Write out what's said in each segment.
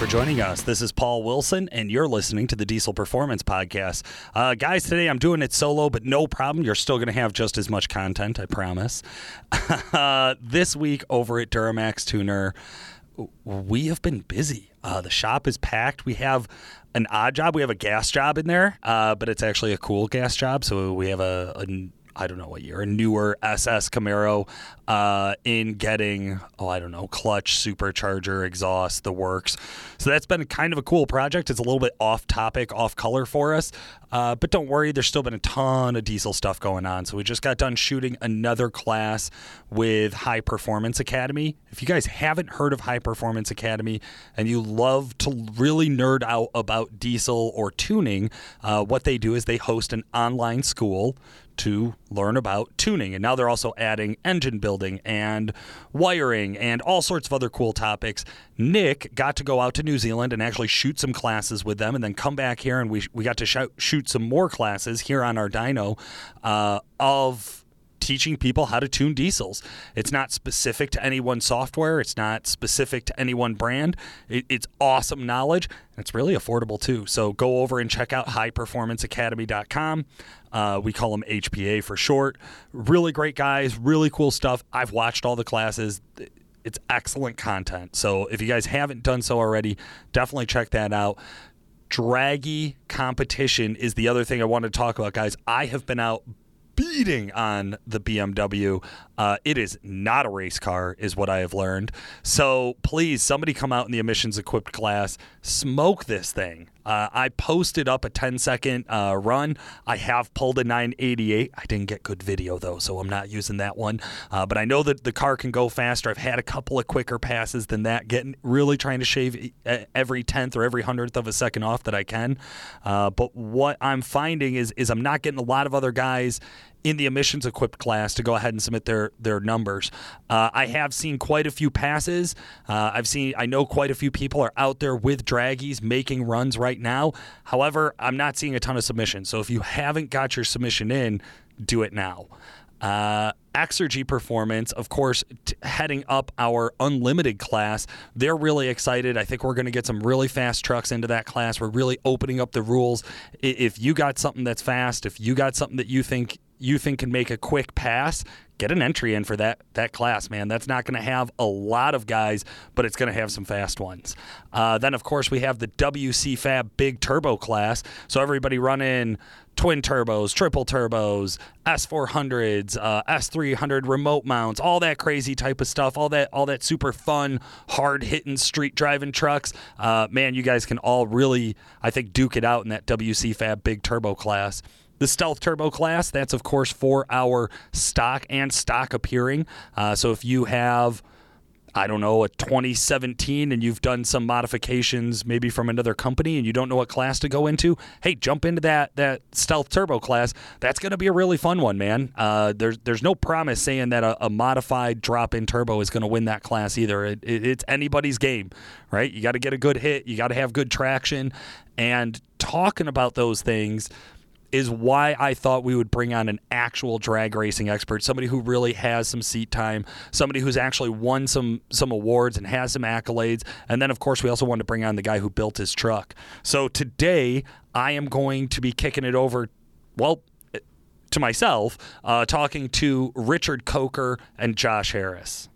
for joining us. This is Paul Wilson, and you're listening to the Diesel Performance Podcast. Uh, guys, today I'm doing it solo, but no problem. You're still going to have just as much content, I promise. uh, this week over at Duramax Tuner, we have been busy. Uh, the shop is packed. We have an odd job. We have a gas job in there, uh, but it's actually a cool gas job. So we have a, a I don't know what year, a newer SS Camaro uh, in getting, oh, I don't know, clutch, supercharger, exhaust, the works. So that's been kind of a cool project. It's a little bit off topic, off color for us. Uh, but don't worry, there's still been a ton of diesel stuff going on. So we just got done shooting another class with High Performance Academy. If you guys haven't heard of High Performance Academy and you love to really nerd out about diesel or tuning, uh, what they do is they host an online school to learn about tuning. And now they're also adding engine building and wiring and all sorts of other cool topics. Nick got to go out to New Zealand and actually shoot some classes with them and then come back here and we, we got to shoot some more classes here on our dyno uh, of teaching people how to tune diesels. It's not specific to any one software, it's not specific to any one brand. It, it's awesome knowledge. It's really affordable too. So go over and check out highperformanceacademy.com. Uh, we call them HPA for short. Really great guys, really cool stuff. I've watched all the classes. It's excellent content. So if you guys haven't done so already, definitely check that out dragy competition is the other thing I want to talk about, guys. I have been out beating on the BMW. Uh, it is not a race car, is what I have learned. So please, somebody come out in the emissions equipped class, smoke this thing. Uh, I posted up a 10 second uh, run. I have pulled a 988. I didn't get good video though, so I'm not using that one. Uh, but I know that the car can go faster. I've had a couple of quicker passes than that, getting really trying to shave every tenth or every hundredth of a second off that I can. Uh, but what I'm finding is is I'm not getting a lot of other guys in the emissions equipped class to go ahead and submit their their numbers. Uh, I have seen quite a few passes. Uh, I've seen I know quite a few people are out there with dragys making runs right now. However, I'm not seeing a ton of submissions. So if you haven't got your submission in, do it now. Uh, Exergy Performance, of course, t- heading up our unlimited class. They're really excited. I think we're going to get some really fast trucks into that class. We're really opening up the rules. If you got something that's fast, if you got something that you think you think can make a quick pass, get an entry in for that that class, man. That's not going to have a lot of guys, but it's going to have some fast ones. Uh, then, of course, we have the WC Fab Big Turbo class. So everybody running twin turbos, triple turbos, S400s, uh, S300 remote mounts, all that crazy type of stuff, all that all that super fun, hard hitting street driving trucks. Uh, man, you guys can all really, I think, duke it out in that WC Fab Big Turbo class. The Stealth Turbo class, that's of course for our stock and stock appearing. Uh, so if you have, I don't know, a 2017 and you've done some modifications maybe from another company and you don't know what class to go into, hey, jump into that that Stealth Turbo class. That's going to be a really fun one, man. Uh, there's there's no promise saying that a, a modified drop-in turbo is going to win that class either. It, it, it's anybody's game, right? You got to get a good hit, you got to have good traction, and talking about those things is why I thought we would bring on an actual drag racing expert, somebody who really has some seat time, somebody who's actually won some some awards and has some accolades. And then of course we also wanted to bring on the guy who built his truck. So today I am going to be kicking it over well to myself, uh, talking to Richard Coker and Josh Harris.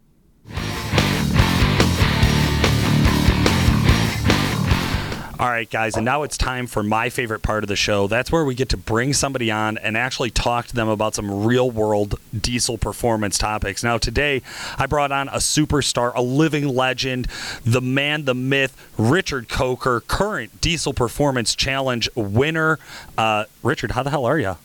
All right, guys, and now it's time for my favorite part of the show. That's where we get to bring somebody on and actually talk to them about some real world diesel performance topics. Now, today, I brought on a superstar, a living legend, the man, the myth, Richard Coker, current Diesel Performance Challenge winner. Uh, Richard, how the hell are you?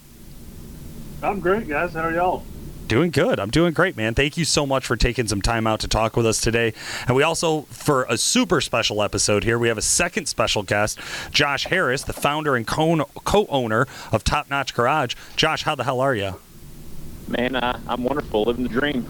I'm great, guys. How are y'all? Doing good. I'm doing great, man. Thank you so much for taking some time out to talk with us today. And we also, for a super special episode here, we have a second special guest, Josh Harris, the founder and co owner of Top Notch Garage. Josh, how the hell are you? Man, uh, I'm wonderful, living the dream.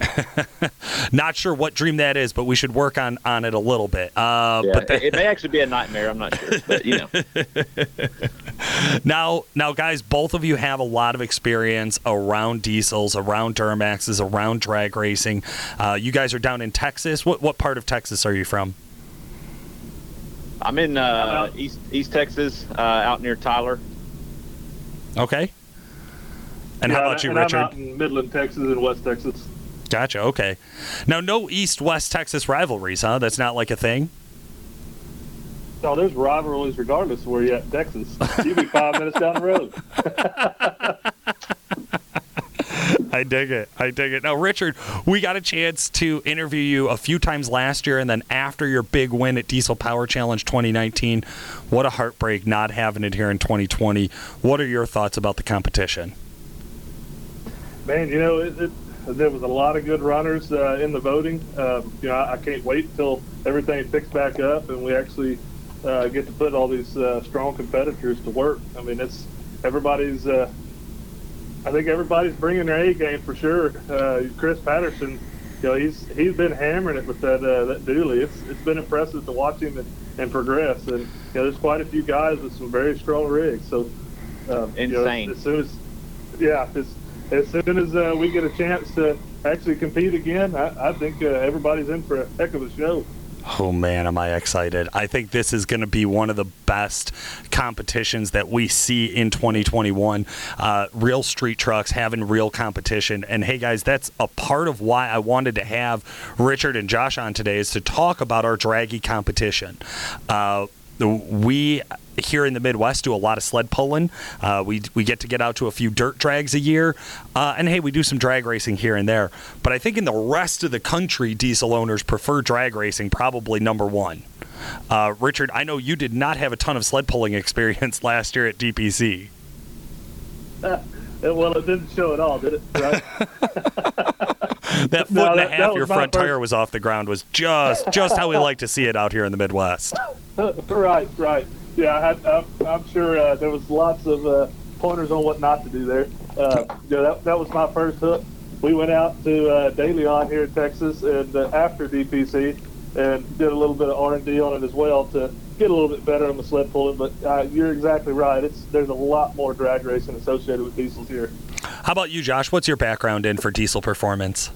not sure what dream that is, but we should work on on it a little bit. Uh, yeah, but the- it may actually be a nightmare. I'm not sure, but you know. now, now, guys, both of you have a lot of experience around diesels, around Duramaxes, around drag racing. Uh, you guys are down in Texas. What what part of Texas are you from? I'm in uh, East East Texas, uh, out near Tyler. Okay. And Yeah, how about you, and Richard? I'm out in Midland, Texas, and West Texas. Gotcha. Okay. Now, no East-West Texas rivalries, huh? That's not like a thing. So there's rivalries regardless of where you're at in Texas. You'd be five minutes down the road. I dig it. I dig it. Now, Richard, we got a chance to interview you a few times last year, and then after your big win at Diesel Power Challenge 2019, what a heartbreak not having it here in 2020. What are your thoughts about the competition? Man, you know, it, it, there was a lot of good runners uh, in the voting. Um, you know, I, I can't wait until everything picks back up and we actually uh, get to put all these uh, strong competitors to work. I mean, it's everybody's. Uh, I think everybody's bringing their A game for sure. Uh, Chris Patterson, you know, he's he's been hammering it with that uh, that dually. It's it's been impressive to watch him and, and progress. And you know, there's quite a few guys with some very strong rigs. So um, you know, Insane. as soon as yeah, as, as soon as uh, we get a chance to actually compete again, I, I think uh, everybody's in for a heck of a show. Oh man, am I excited! I think this is going to be one of the best competitions that we see in 2021. Uh, real street trucks having real competition, and hey guys, that's a part of why I wanted to have Richard and Josh on today is to talk about our dragy competition. Uh, we here in the Midwest do a lot of sled pulling. Uh, we we get to get out to a few dirt drags a year, uh, and hey, we do some drag racing here and there. But I think in the rest of the country, diesel owners prefer drag racing probably number one. Uh, Richard, I know you did not have a ton of sled pulling experience last year at DPC. Well, it didn't show at all, did it? Right? That foot No, and a that- half that your front tire was off the ground was just just how we like to see it out here in the Midwest. right, right. Yeah, I had, I'm, I'm sure uh, there was lots of uh, pointers on what not to do there. Uh, yeah, that, that was my first hook. We went out to uh, De Leon here in Texas, and uh, after DPC, and did a little bit of R and D on it as well to get a little bit better on the sled pulling. But uh, you're exactly right. It's there's a lot more drag racing associated with diesels here. How about you, Josh? What's your background in for diesel performance?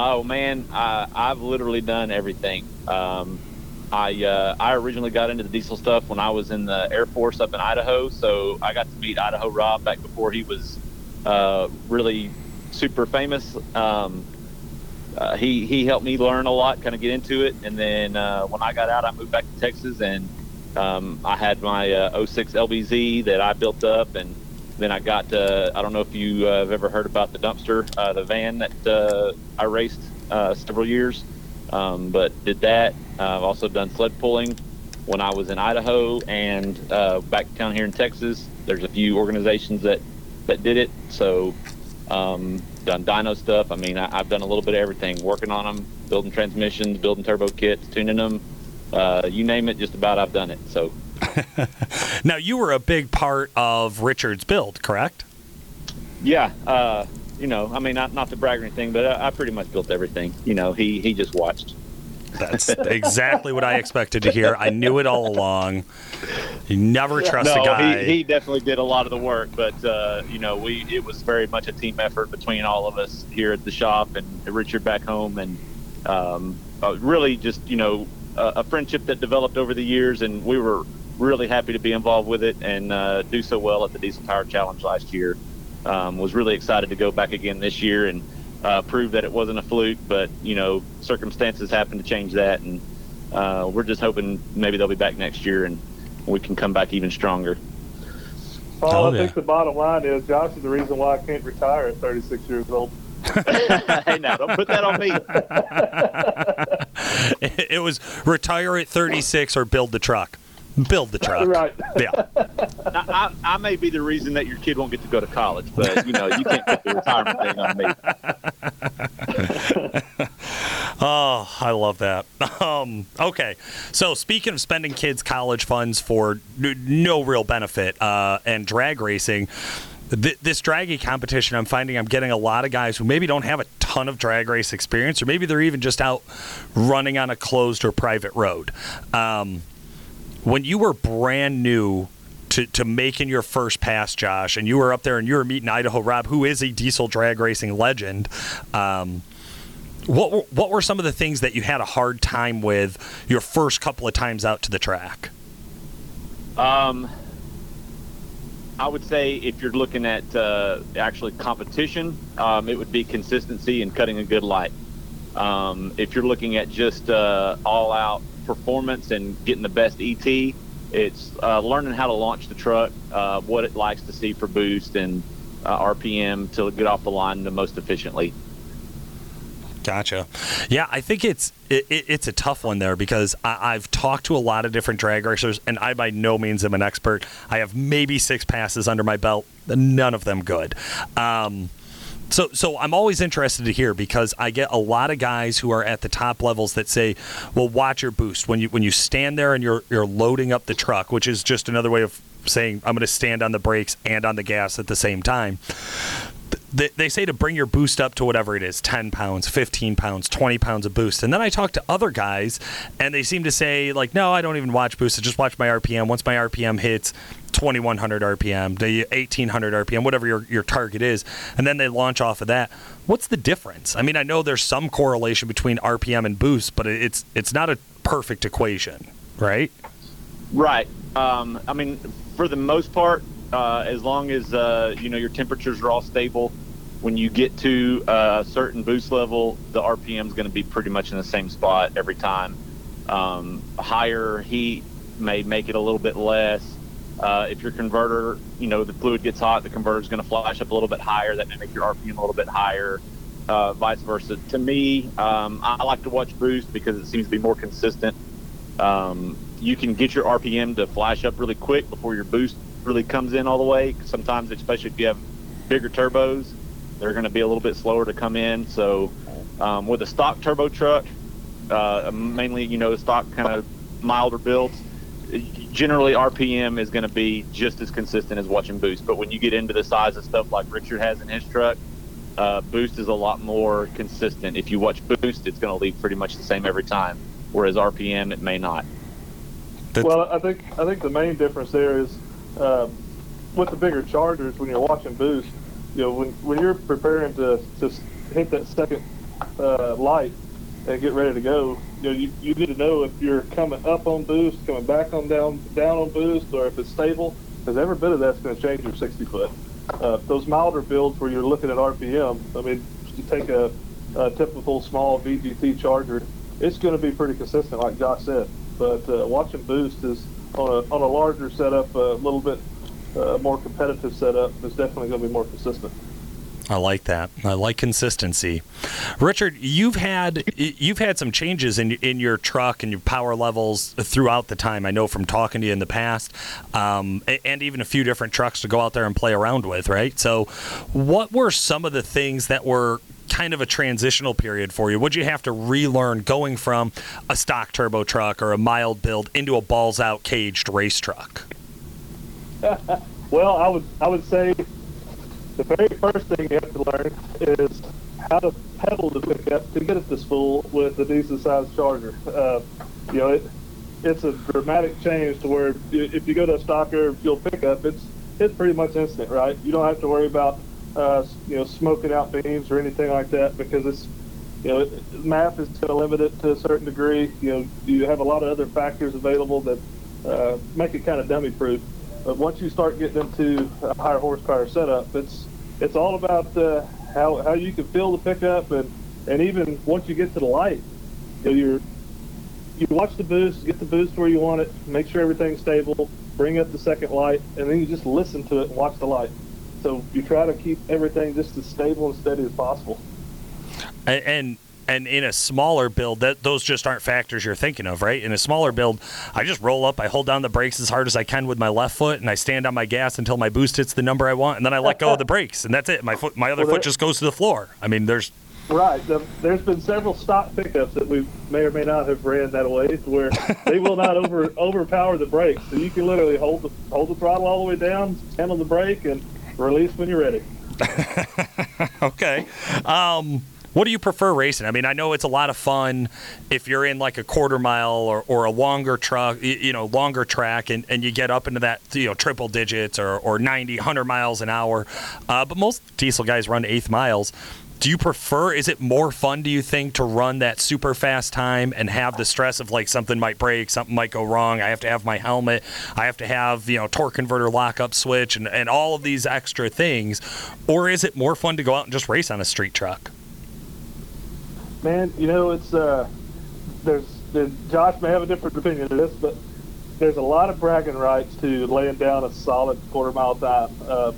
Oh man, I, I've literally done everything. Um, I uh, I originally got into the diesel stuff when I was in the Air Force up in Idaho, so I got to meet Idaho Rob back before he was uh, really super famous. Um, uh, he he helped me learn a lot, kind of get into it, and then uh, when I got out, I moved back to Texas, and um, I had my uh, 06 LBZ that I built up, and then I got uh, I don't know if you uh, have ever heard about the dumpster, uh, the van that uh, I raced uh, several years, um, but did that. I've also done sled pulling when I was in Idaho and back down here in Texas. There's a few organizations that that did it, so um, done dyno stuff. I mean, I, I've done a little bit of everything, working on them, building transmissions, building turbo kits, tuning them. You name it, just about I've done it. So Now, you were a big part of Richard's build, correct? Yeah, uh, you know, I mean, not not to brag or anything, but I, I pretty much built everything. You know, he he just watched. That's exactly what I expected to hear. I knew it all along. You never trust no, a guy. he he definitely did a lot of the work, but uh, you know, we it was very much a team effort between all of us here at the shop and Richard back home, and um, uh, really just you know a, a friendship that developed over the years, and we were really happy to be involved with it and uh, do so well at the Diesel Power Challenge last year. Um, was really excited to go back again this year and uh, prove that it wasn't a fluke, but you know circumstances happened to change that, and uh, we're just hoping maybe they'll be back next year and we can come back even stronger. Paul, Oh, I think the bottom line is Josh is the reason why I can't retire at 36 years old. hey, now don't put that on me. it was retire at 36 or build the truck. Build the truck. Right. Yeah. I, I, I may be the reason that your kid won't get to go to college, but you know you can't put the retirement thing on me. Oh, I love that. Um, okay, so speaking of spending kids' college funds for n- no real benefit uh, and drag racing, th- this dragy competition, I'm finding I'm getting a lot of guys who maybe don't have a ton of drag race experience, or maybe they're even just out running on a closed or private road. Um, when you were brand new to, to making your first pass, Josh, and you were up there and you were meeting Idaho Rob, who is a diesel drag racing legend. Um, What what were some of the things that you had a hard time with your first couple of times out to the track? Um, I would say if you're looking at uh, actually competition, um, it would be consistency and cutting a good light. Um, if you're looking at just uh, all out performance and getting the best ET, it's uh, learning how to launch the truck, uh, what it likes to see for boost and uh, RPM to get off the line the most efficiently. Gotcha. Yeah, I think it's it, it's a tough one there because I, have talked to a lot of different drag racers, and I by no means am an expert. I have maybe six passes under my belt, none of them good. Um, so, so I'm always interested to hear because I get a lot of guys who are at the top levels that say, "Well, watch your boost. When you when you stand there and you're you're loading up the truck," which is just another way of saying I'm going to stand on the brakes and on the gas at the same time they, they say to bring your boost up to whatever it is 10 pounds 15 pounds 20 pounds of boost. And then i talk to other guys and they seem to say like no i don't even watch boost. I just watch my rpm once my rpm hits 2100 rpm the 1800 rpm whatever your, your target is and then they launch off of that. What's the difference? I mean i know there's some correlation between rpm and boost but it's it's not a perfect equation right? Right. Um, i mean for the most part uh, as long as uh, you know your temperatures are all stable. When you get to a certain boost level, the RPM is going to be pretty much in the same spot every time. Um, higher heat may make it a little bit less. Uh, if your converter, you know, the fluid gets hot, the converter is going to flash up a little bit higher. That may make your RPM a little bit higher. Uh, vice versa. To me, um, I like to watch boost because it seems to be more consistent. Um, you can get your RPM to flash up really quick before your boost really comes in all the way. Sometimes, especially if you have bigger turbos, they're going to be a little bit slower to come in. So, um, with a stock turbo truck, uh, mainly you know stock kind of milder builds, generally RPM is going to be just as consistent as watching boost. But when you get into the size of stuff like Richard has in his truck, uh, boost is a lot more consistent. If you watch boost, it's going to leave pretty much the same every time, whereas RPM it may not. That's well, I think I think the main difference there is uh, with the bigger chargers, when you're watching boost, you know, when, when you're preparing to, to hit that second uh, light and get ready to go, you know, you, you need to know if you're coming up on boost, coming back on down down on boost, or if it's stable, because every bit of that's going to change your 60 foot. Uh, those milder builds where you're looking at RPM, I mean, you take a, a typical small VGT charger, it's going to be pretty consistent, like Josh said. But uh, watching boost is on a, on a larger setup, a little bit uh, more competitive setup, is definitely going to be more consistent. I like that. I like consistency. Richard, you've had you've had some changes in in your truck and your power levels throughout the time. I know from talking to you in the past, um, and even a few different trucks to go out there and play around with. Right. So, what were some of the things that were kind of a transitional period for you? Would you have to relearn going from a stock turbo truck or a mild build into a balls out caged race truck? well, I would I would say the very first thing you have to learn is how to pedal the pickup to get it to spool with a decent sized charger. Uh, you know, it, it's a dramatic change to where if you go to a stocker fuel pickup, it's it's pretty much instant, right? You don't have to worry about uh, you know, smoking out beams or anything like that because it's, you know, math is going to limit it to a certain degree. You know, you have a lot of other factors available that uh, make it kind of dummy proof. But once you start getting into a higher horsepower setup, it's it's all about uh, how how you can feel the pickup and and even once you get to the light, you know, you're you watch the boost, get the boost where you want it, make sure everything's stable, bring up the second light, and then you just listen to it and watch the light. So you try to keep everything just as stable and steady as possible. And, and and in a smaller build that those just aren't factors you're thinking of right? In a smaller build i just roll up i hold down the brakes as hard as i can with my left foot and i stand on my gas until my boost hits the number i want and then i let go of the brakes and that's it. My foot my other well, foot just goes to the floor. I mean there's right. The, there's been several stock pickups that we may or may not have ran that way where they will not over overpower the brakes. So you can literally hold the hold the throttle all the way down handle the brake and Release when you're ready. okay. Um, what do you prefer racing? I mean, I know it's a lot of fun if you're in like a quarter mile or, or a longer truck, you know, longer track, and, and you get up into that, you know, triple digits or, or 90, 100 miles an hour. Uh, but most diesel guys run eighth miles. Do you prefer? Is it more fun? Do you think to run that super fast time and have the stress of like something might break, something might go wrong? I have to have my helmet. I have to have you know torque converter lockup switch and and all of these extra things, or is it more fun to go out and just race on a street truck? Man, you know it's uh, there's, Josh may have a different opinion of this, but there's a lot of bragging rights to laying down a solid quarter mile time. Uh,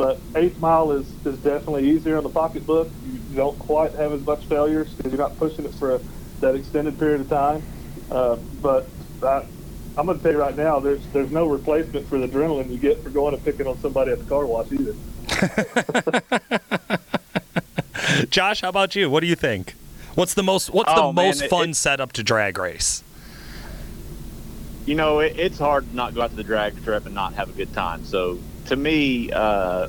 but eighth mile is, is definitely easier on the pocketbook. You don't quite have as much failures because you're not pushing it for a, that extended period of time. Uh, but I, I'm going to tell you right now, there's there's no replacement for the adrenaline you get for going and picking on somebody at the car wash either. Josh, how about you? What do you think? What's the most What's Oh, the man, most it- fun it- setup to drag race? you know, it, it's hard to not go out to the drag strip and not have a good time. So to me, uh,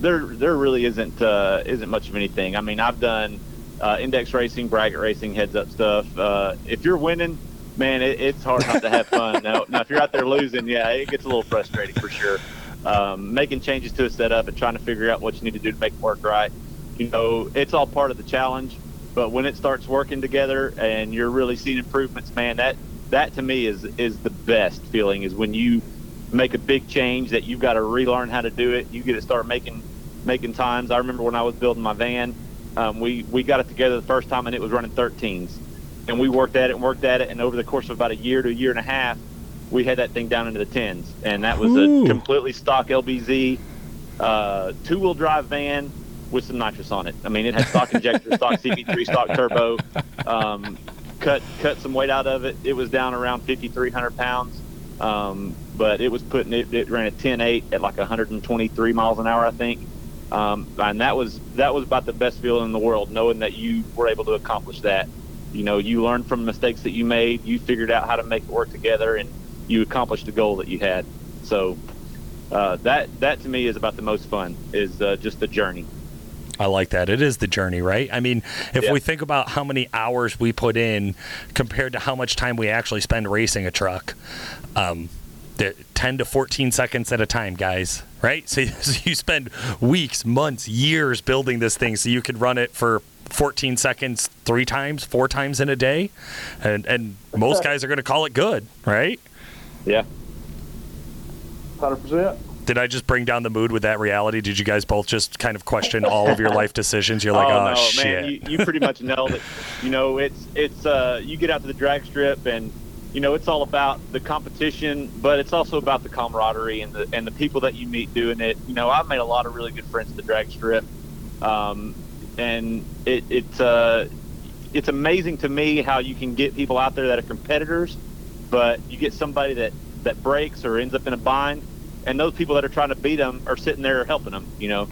there there really isn't uh, isn't much of anything. I mean, I've done uh, index racing, bracket racing, heads up stuff. Uh, if you're winning, man, it, it's hard not to have fun. now, now, if you're out there losing, yeah, it gets a little frustrating for sure. Um, making changes to a setup and trying to figure out what you need to do to make it work right. You know, it's all part of the challenge. But when it starts working together and you're really seeing improvements, man, that that to me is is the best feeling is when you make a big change that you've got to relearn how to do it. You get to start making making times. I remember when I was building my van, um, we we got it together the first time and it was running 13s, and we worked at it and worked at it, and over the course of about a year to a year and a half, we had that thing down into the 10s, and that was Ooh. a completely stock LBZ, uh, two wheel drive van with some nitrous on it. I mean, it had stock injector, stock CP3, stock turbo. Um, cut cut some weight out of it. It was down around 5,300 pounds, um, but it was putting it. It ran a 10.8 at like 123 miles an hour, I think. Um, and that was that was about the best feeling in the world, knowing that you were able to accomplish that. You know, you learned from mistakes that you made. You figured out how to make it work together, and you accomplished the goal that you had. So uh, that that to me is about the most fun. Is uh, just the journey. I like that. It is the journey, right? I mean, if Yeah. we think about how many hours we put in compared to how much time we actually spend racing a truck, um, 10 to 14 seconds at a time, guys, right? So, so you spend weeks, months, years building this thing so you could run it for 14 seconds three times, four times in a day. And, and most guys are going to call it good, right? Yeah. Hundred percent. Did I just bring down the mood with that reality? Did you guys both just kind of question all of your life decisions? You're like, oh, no, shit. man, you, you pretty much nailed it. You know, it's it's uh, you get out to the drag strip and you know it's all about the competition, but it's also about the camaraderie and the and the people that you meet doing it. You know, I've made a lot of really good friends at the drag strip, um, and it it's uh, it's amazing to me how you can get people out there that are competitors, but you get somebody that that breaks or ends up in a bind, and those people that are trying to beat them are sitting there helping them. You know.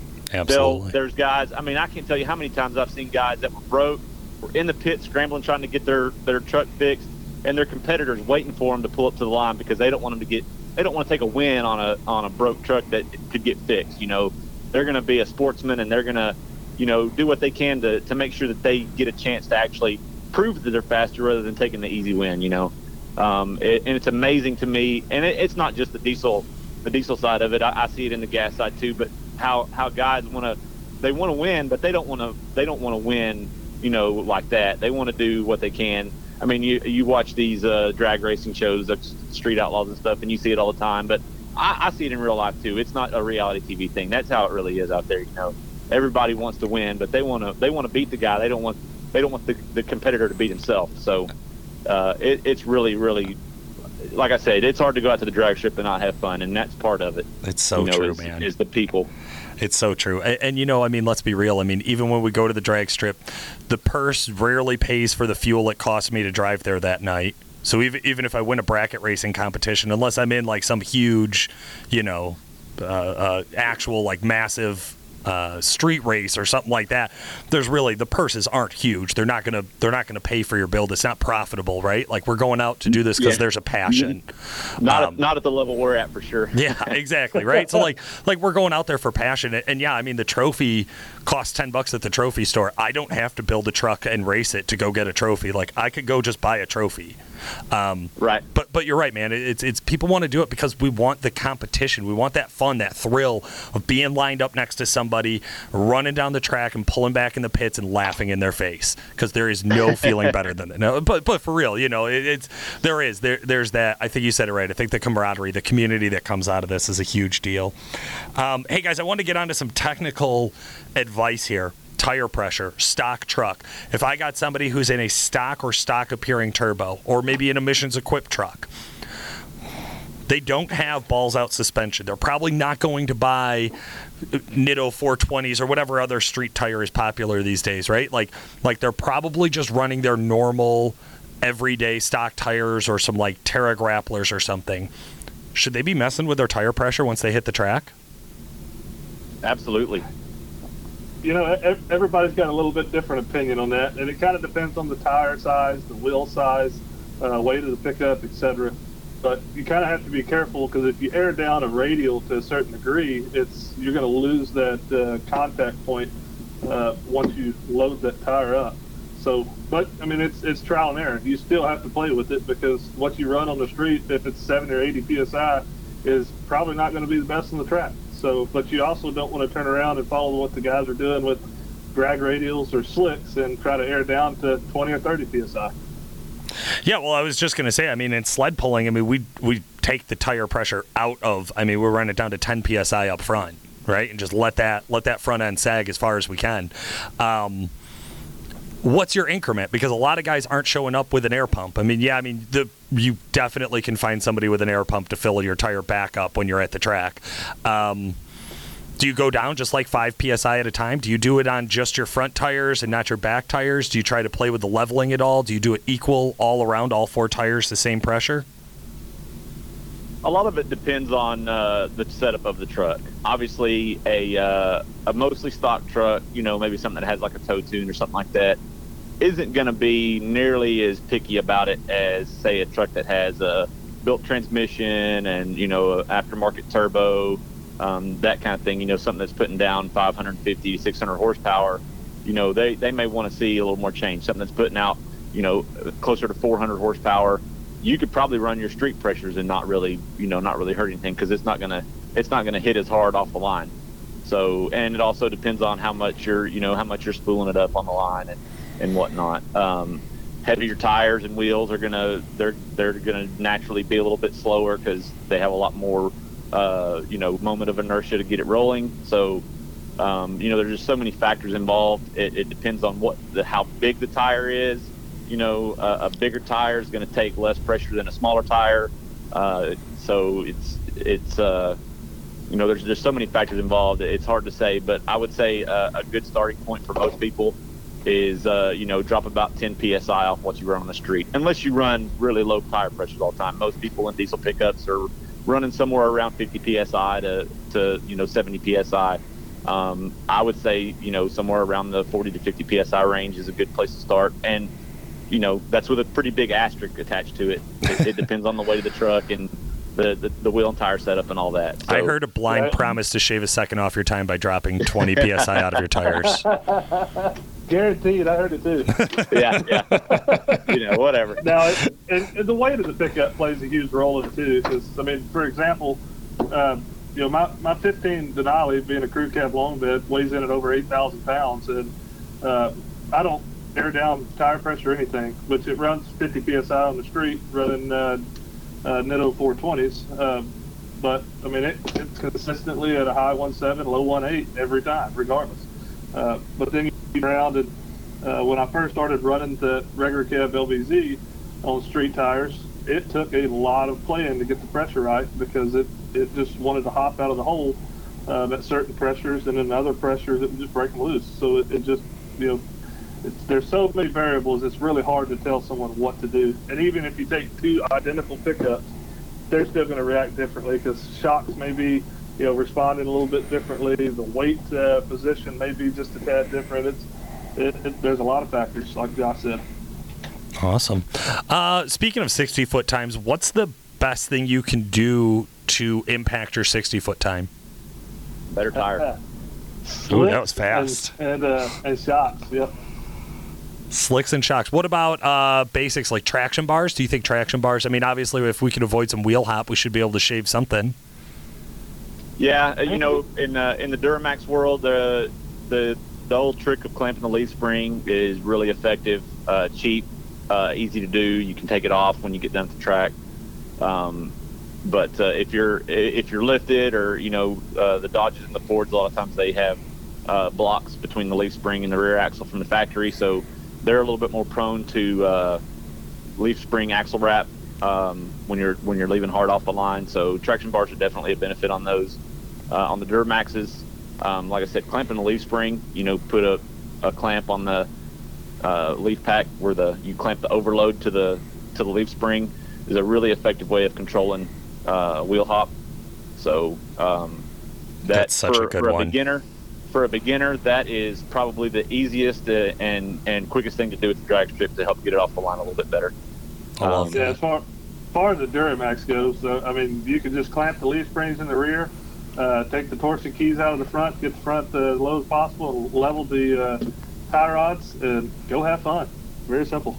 They'll, there's guys. I mean, I can't tell you how many times I've seen guys that were broke, were in the pit scrambling trying to get their their truck fixed, and their competitors waiting for them to pull up to the line because they don't want them to get they don't want to take a win on a on a broke truck that could get fixed. You know, they're going to be a sportsman and they're going to, you know, do what they can to to make sure that they get a chance to actually prove that they're faster rather than taking the easy win. You know, um, it, and it's amazing to me, and it, it's not just the diesel the diesel side of it. I, I see it in the gas side too. But how how guys want to they want to win, but they don't want to they don't want to win. You know, like that. They want to do what they can. I mean, you you watch these uh, drag racing shows, like Street Outlaws and stuff, and you see it all the time. But I, I see it in real life too. It's not a reality TV thing. That's how it really is out there. You know, everybody wants to win, but they want to they want to beat the guy. They don't want they don't want the, the competitor to beat himself. So uh, it, it's really really like I said, it's hard to go out to the drag strip and not have fun, and that's part of it. It's so you know, true, is, man. Is the people. It's so true. And, and, you know, I mean, let's be real. I mean, even when we go to the drag strip, the purse rarely pays for the fuel it costs me to drive there that night. So even even if I win a bracket racing competition, unless I'm in like some huge, you know, uh, uh, actual like massive uh, street race or something like that, there's really the purses aren't huge. They're not gonna they're not gonna pay for your build. It's not profitable, right? Like we're going out to do this because Yeah. there's a passion. Not Um, at, not at the level we're at for sure. Yeah, exactly. Right. So like like we're going out there for passion, and, and yeah, I mean the trophy costs ten bucks at the trophy store. I don't have to build a truck and race it to go get a trophy. Like I could go just buy a trophy. Um, Right. but but you're right, man. It's it's people want to do it because we want the competition. We want that fun, that thrill of being lined up next to somebody running down the track and pulling back in the pits and laughing in their face because there is no feeling better than that. No, but but for real, you know, it, it's there is there there's that. I think you said it right. I think the camaraderie, the community that comes out of this is a huge deal. Um, hey guys, I want to get on to some technical advice here tire pressure, stock truck. If I got somebody who's in a stock or stock appearing turbo, or maybe an emissions equipped truck, they don't have balls out suspension. They're probably not going to buy Nitto 420s or whatever other street tire is popular these days, right? Like like they're probably just running their normal everyday stock tires or some like Terra grapplers or something. Should they be messing with their tire pressure once they hit the track? Absolutely. You know, everybody's got a little bit different opinion on that, and it kind of depends on the tire size, the wheel size, uh, weight of the pickup, etc. But you kind of have to be careful because if you air down a radial to a certain degree, it's you're going to lose that uh, contact point uh, once you load that tire up. So, but I mean, it's it's trial and error. You still have to play with it because what you run on the street, if it's 70 or 80 psi, is probably not going to be the best on the track. So, but you also don't want to turn around and follow what the guys are doing with drag radials or slicks and try to air down to 20 or 30 psi. Yeah, well, I was just going to say, I mean, in sled pulling, I mean, we we take the tire pressure out of. I mean, we're running it down to 10 psi up front, right, and just let that let that front end sag as far as we can. Um, what's your increment? Because a lot of guys aren't showing up with an air pump. I mean, yeah, I mean, the you definitely can find somebody with an air pump to fill your tire back up when you're at the track. Um, do you go down just like 5 psi at a time? Do you do it on just your front tires and not your back tires? Do you try to play with the leveling at all? Do you do it equal all around all four tires, the same pressure? A lot of it depends on uh, the setup of the truck. Obviously, a, uh, a mostly stock truck, you know, maybe something that has like a tow tune or something like that, isn't going to be nearly as picky about it as, say, a truck that has a built transmission and, you know, aftermarket turbo um, that kind of thing. You know, something that's putting down 550 600 horsepower. You know, they they may want to see a little more change. Something that's putting out, you know, closer to 400 horsepower. You could probably run your street pressures and not really, you know, not really hurt anything because it's not gonna it's not gonna hit as hard off the line. So, and it also depends on how much you're, you know, how much you're spooling it up on the line and and whatnot. Um, heavier tires and wheels are gonna they're they're gonna naturally be a little bit slower because they have a lot more uh, you know, moment of inertia to get it rolling. So, um, you know, there's just so many factors involved. It, it depends on what the how big the tire is. You know, uh, a bigger tire is to take less pressure than a smaller tire. Uh, so it's it's uh, you know, there's just so many factors involved. It's hard to say, but I would say uh, a good starting point for most people is uh, you know drop about 10 psi off what you run on the street, unless you run really low tire pressures all the time. Most people in diesel pickups are running somewhere around 50 psi to, to you know 70 psi. Um, I would say you know somewhere around the 40 to 50 psi range is a good place to start, and you know that's with a pretty big asterisk attached to it. It, it depends on the weight of the truck and the, the, the, wheel and tire setup and all that. So, I heard a blind promise to shave a second off your time by dropping 20 psi out of your tires. Guaranteed, I heard it too. yeah, yeah. you know, whatever. Now, it, and, and, the weight of the pickup plays a huge role in it too. Because I mean, for example, um, you know, my, my 15 Denali, being a crew cab long bed, weighs in at over 8,000 pounds, and uh, I don't air down tire pressure or anything, which it runs 50 psi on the street running uh, uh, Nitto 420s. Um, but I mean, it, it's consistently at a high 1.7, low 1.8 every time, regardless. Uh, but then you around and uh, when I first started running the regular cab LBZ on street tires, it took a lot of playing to get the pressure right because it, it just wanted to hop out of the hole um, at certain pressures and then other pressures it would just break them loose. So it, it just, you know, there's so many variables, it's really hard to tell someone what to do. And even if you take two identical pickups, they're still going to react differently because shocks may be you know, responding a little bit differently. The weight uh, position may be just a tad different. It's it, it, there's a lot of factors, like Josh said. Awesome. Uh, speaking of 60 foot times, what's the best thing you can do to impact your 60 foot time? Better tire. Ooh, that was fast. And and, uh, and shocks. Yep. Slicks and shocks. What about uh, basics like traction bars? Do you think traction bars? I mean, obviously, if we can avoid some wheel hop, we should be able to shave something. Yeah, uh, you know, in uh, in the Duramax world, the the the old trick of clamping the leaf spring is really effective, uh, cheap, uh, easy to do. You can take it off when you get done with the track. Um, but uh, if you're if you're lifted or you know uh, the Dodges and the Fords, a lot of times they have uh, blocks between the leaf spring and the rear axle from the factory, so they're a little bit more prone to uh, leaf spring axle wrap um, when you're when you're leaving hard off the line. So traction bars are definitely a benefit on those. Uh, on the Duramaxes, um, like I said, clamping the leaf spring, you know, put a, a clamp on the uh, leaf pack where the you clamp the overload to the to the leaf spring is a really effective way of controlling uh, wheel hop. So um, that That's such for, a good for a one. beginner, for a beginner, that is probably the easiest uh, and and quickest thing to do with the drag strip to help get it off the line a little bit better. I love Um, Yeah, as far, as far as the Duramax goes, uh, I mean, you can just clamp the leaf springs in the rear, uh, take the torsion keys out of the front, get the front uh, as low as possible, level the uh, tie rods, and go have fun. Very simple.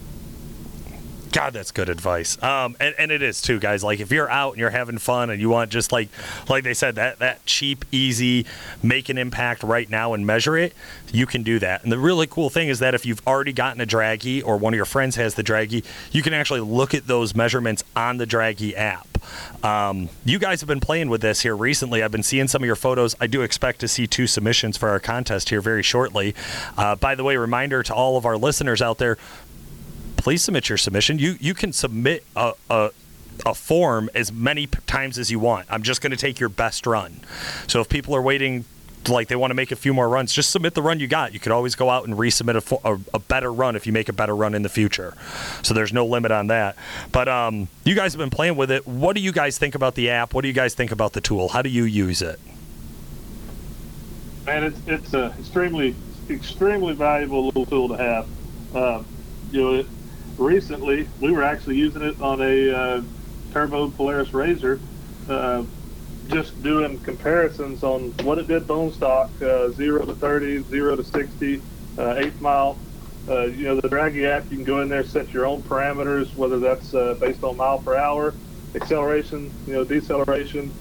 God, that's good advice. Um, and, and it is too, guys. Like if you're out and you're having fun and you want just like, like they said, that that cheap, easy, make an impact right now and measure it, you can do that. And the really cool thing is that if you've already gotten a Dragy or one of your friends has the Dragy, you can actually look at those measurements on the Dragy app. Um, you guys have been playing with this here recently. I've been seeing some of your photos. I do expect to see two submissions for our contest here very shortly. Uh, by the way, reminder to all of our listeners out there please submit your submission. You you can submit a, a a form as many times as you want. I'm just going to take your best run. So if people are waiting, like they want to make a few more runs, just submit the run you got. You could always go out and resubmit a, a, a better run if you make a better run in the future. So there's no limit on that. But um, you guys have been playing with it. What do you guys think about the app? What do you guys think about the tool? How do you use it? Man, it's it's a extremely extremely valuable little tool to have. Um, you know, it, recently we were actually using it on a uh, turbo Polaris Razor, uh, just doing comparisons on what it did bone stock, uh, zero to 30, zero to 60, uh, eighth mile. Uh, you know, the Dragy app, you can go in there, set your own parameters, whether that's uh, based on mile per hour, acceleration, you know, deceleration,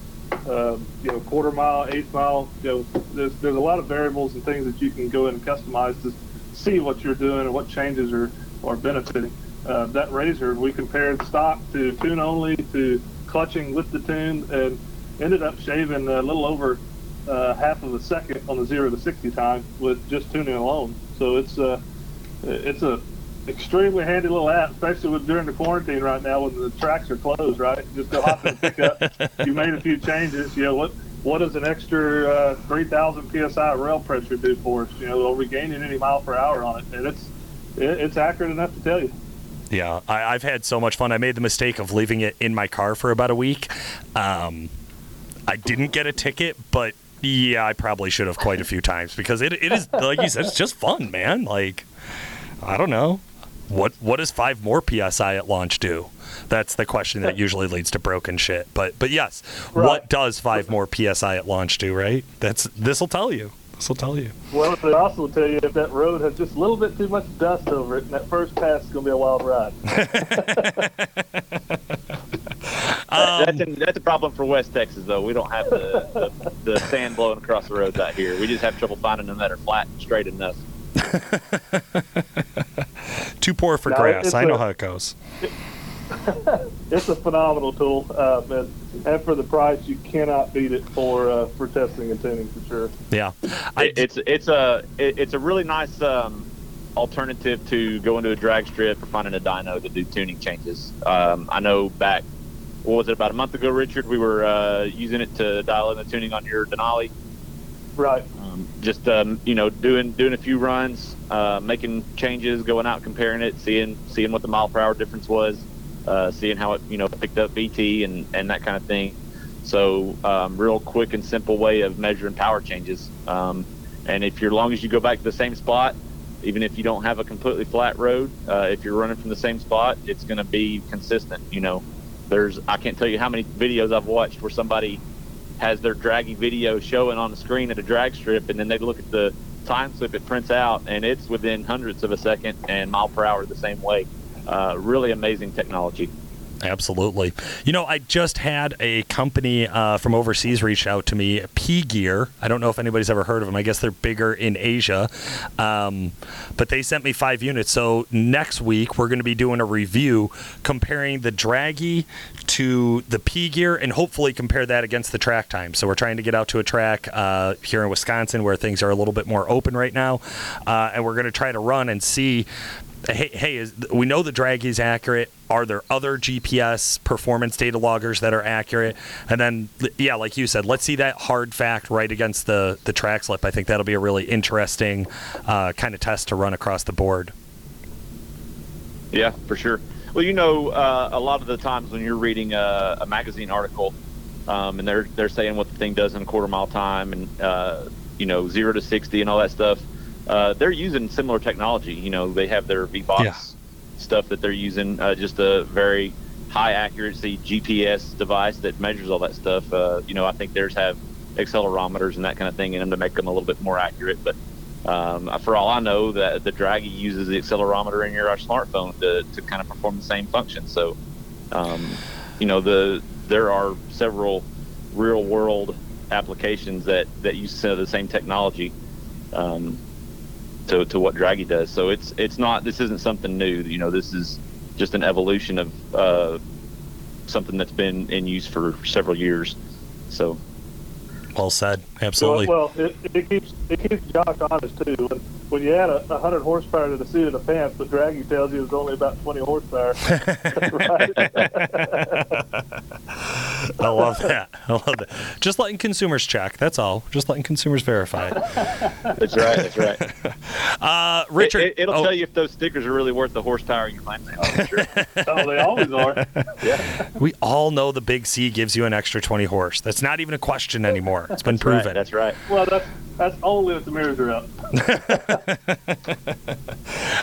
uh, you know, quarter mile, eighth mile. You know, there's there's a lot of variables and things that you can go in and customize to see what you're doing and what changes are are benefiting. Uh, that razor, we compared stock to tune only to clutching with the tune, and ended up shaving a little over uh, half of a second on the zero to sixty time with just tuning alone. So it's uh, it's a extremely handy little app, especially with during the quarantine right now when the tracks are closed. Right, just go hop in and pick up. You made a few changes. You know what? What does an extra uh, 3,000 psi rail pressure do for us? You know, are we gaining any mile per hour on it? And it's it, it's accurate enough to tell you. Yeah, I, I've had so much fun. I made the mistake of leaving it in my car for about a week. Um, I didn't get a ticket, but yeah, I probably should have quite a few times because it, it is like you said, it's just fun, man. Like I don't know what what does five more psi at launch do? That's the question that usually leads to broken shit. But but yes, what does five more psi at launch do? Right? That's this will tell you. This will tell you. Well, it also will tell you if that road has just a little bit too much dust over it, and that first pass is going to be a wild ride. Um, that's, in, that's a problem for West Texas, though. We don't have the, the, the sand blowing across the roads out here. We just have trouble finding them that are flat and straight enough. Too poor for No, grass. I know a- how it goes. It's a phenomenal tool, uh, and, and for the price, you cannot beat it for uh, for testing and tuning for sure. Yeah, I, it's it's a it's a really nice um, alternative to going to a drag strip or finding a dyno to do tuning changes. Um, I know back what was it about a month ago, Richard? We were uh, using it to dial in the tuning on your Denali. Right. Um, just um, you know doing doing a few runs, uh, making changes, going out comparing it, seeing seeing what the mile per hour difference was, uh, seeing how it you know picked up VT and and that kind of thing. So um, real quick and simple way of measuring power changes. Um, and if you're long as you go back to the same spot, even if you don't have a completely flat road, uh, if you're running from the same spot, it's going to be consistent. You know, there's I can't tell you how many videos I've watched where somebody has their dragy video showing on the screen at a drag strip, and then they look at the time slip it prints out, and it's within hundredths of a second and mile per hour the same way. Uh, really amazing technology. Absolutely. You know, I just had a company uh, from overseas reach out to me, P Gear. I don't know if anybody's ever heard of them. I guess they're bigger in Asia. Um, but they sent me five units. So next week, we're going to be doing a review comparing the Dragy to the P Gear and hopefully compare that against the track time. So we're trying to get out to a track uh, here in Wisconsin where things are a little bit more open right now. Uh, and we're going to try to run and see hey, hey is, we know the Dragy is accurate. Are there other GPS performance data loggers that are accurate? And then, yeah, like you said, let's see that hard fact right against the the track slip. I think that'll be a really interesting uh, kind of test to run across the board. Yeah, for sure. Well, you know, uh, a lot of the times when you're reading a, a magazine article, um, and they're they're saying what the thing does in a quarter mile time, and uh, you know, zero to sixty and all that stuff uh, they're using similar technology. You know, they have their VBOX yeah. stuff that they're using, uh, just a very high accuracy GPS device that measures all that stuff. Uh, you know, I think theirs have accelerometers and that kind of thing in them to make them a little bit more accurate. But um, for all I know, that the Dragy uses the accelerometer in your smartphone to, to kind of perform the same function. So, um, you know, the there are several real world applications that that use some of the same technology. Um, to, to what Dragy does. So it's it's not this isn't something new. You know, this is just an evolution of uh, something that's been in use for several years. So well said. Absolutely. Well, well it, it, keeps it keeps Josh honest too. When, when you add a, a hundred horsepower to the seat of the pants, but Dragy tells you it's only about twenty horsepower. I love that. I love that. Just letting consumers check. That's all. Just letting consumers verify. that's right. That's right. Uh, Richard, it, will it, oh. tell you if those stickers are really worth the horsepower you claim they are. Sure. oh, they always are. Yeah. We all know the Big C gives you an extra twenty horse. That's not even a question anymore. It's been that's proven. Right, that's right. Well, that's that's only if the mirrors are up.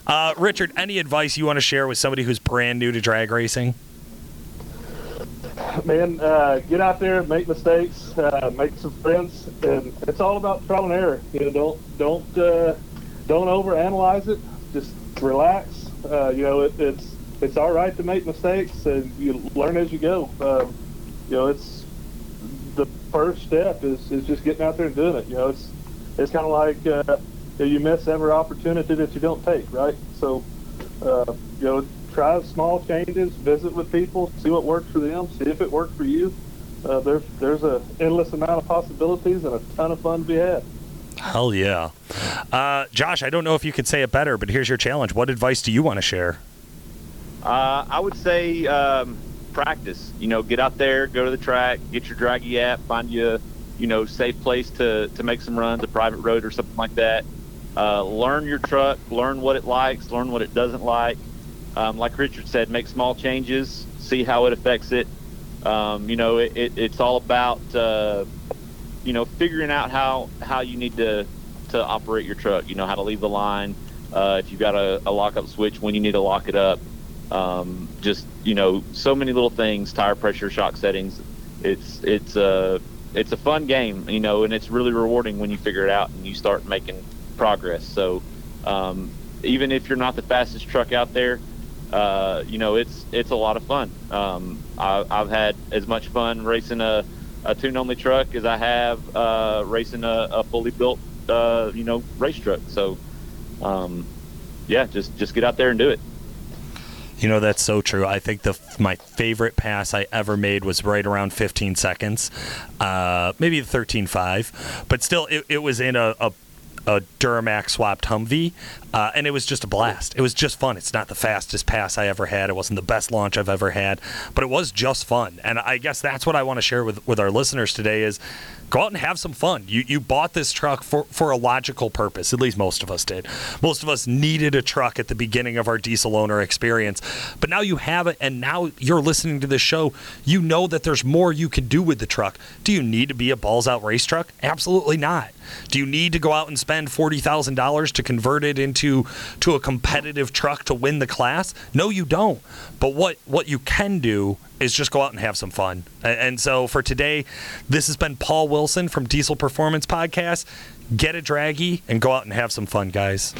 uh, Richard, any advice you want to share with somebody who's brand new to drag racing? Man, uh, get out there, make mistakes, uh, make some friends, and it's all about trial and error. You know, don't don't uh, don't overanalyze it. Just relax. Uh, you know, it, it's it's all right to make mistakes, and you learn as you go. Um, you know, it's the first step is, is just getting out there and doing it. You know, it's it's kind of like uh, you miss every opportunity that you don't take, right? So, uh, you know, try small changes, visit with people, see what works for them, see if it works for you. Uh, there's there's a endless amount of possibilities and a ton of fun to be had. Hell yeah, uh, Josh! I don't know if you could say it better, but here's your challenge. What advice do you want to share? Uh, I would say. Um, practice. You know, get out there, go to the track, get your Dragy app, find you, you know, safe place to, to make some runs, a private road or something like that. Uh, learn your truck, learn what it likes, learn what it doesn't like. Um, like Richard said, make small changes, see how it affects it. Um, you know, it, it, it's all about, uh, you know, figuring out how, how you need to, to operate your truck. You know, how to leave the line. Uh, if you've got a, a lockup switch, when you need to lock it up. Um, just you know, so many little things, tire pressure, shock settings. It's it's a it's a fun game, you know, and it's really rewarding when you figure it out and you start making progress. So um, even if you're not the fastest truck out there, uh, you know, it's it's a lot of fun. Um, I, have had as much fun racing a, a tune only truck as I have uh, racing a, a, fully built, uh, you know, race truck. So, um, yeah, just just get out there and do it. You know that's so true. I think the my favorite pass I ever made was right around 15 seconds, uh, maybe 13.5, but still it, it was in a, a a Duramax swapped Humvee, uh, and it was just a blast. It was just fun. It's not the fastest pass I ever had. It wasn't the best launch I've ever had, but it was just fun. And I guess that's what I want to share with with our listeners today is go out and have some fun. You you bought this truck for for a logical purpose. At least most of us did. Most of us needed a truck at the beginning of our diesel owner experience, but now you have it, and now you're listening to this show. You know that there's more you can do with the truck. Do you need to be a balls out race truck? Absolutely not. Do you need to go out and spend forty thousand dollars to convert it into to a competitive truck to win the class? No, you don't. But what what you can do is just go out and have some fun. And so for today, this has been Paul Wilson from Diesel Performance Podcast. Get a Dragy and go out and have some fun, guys.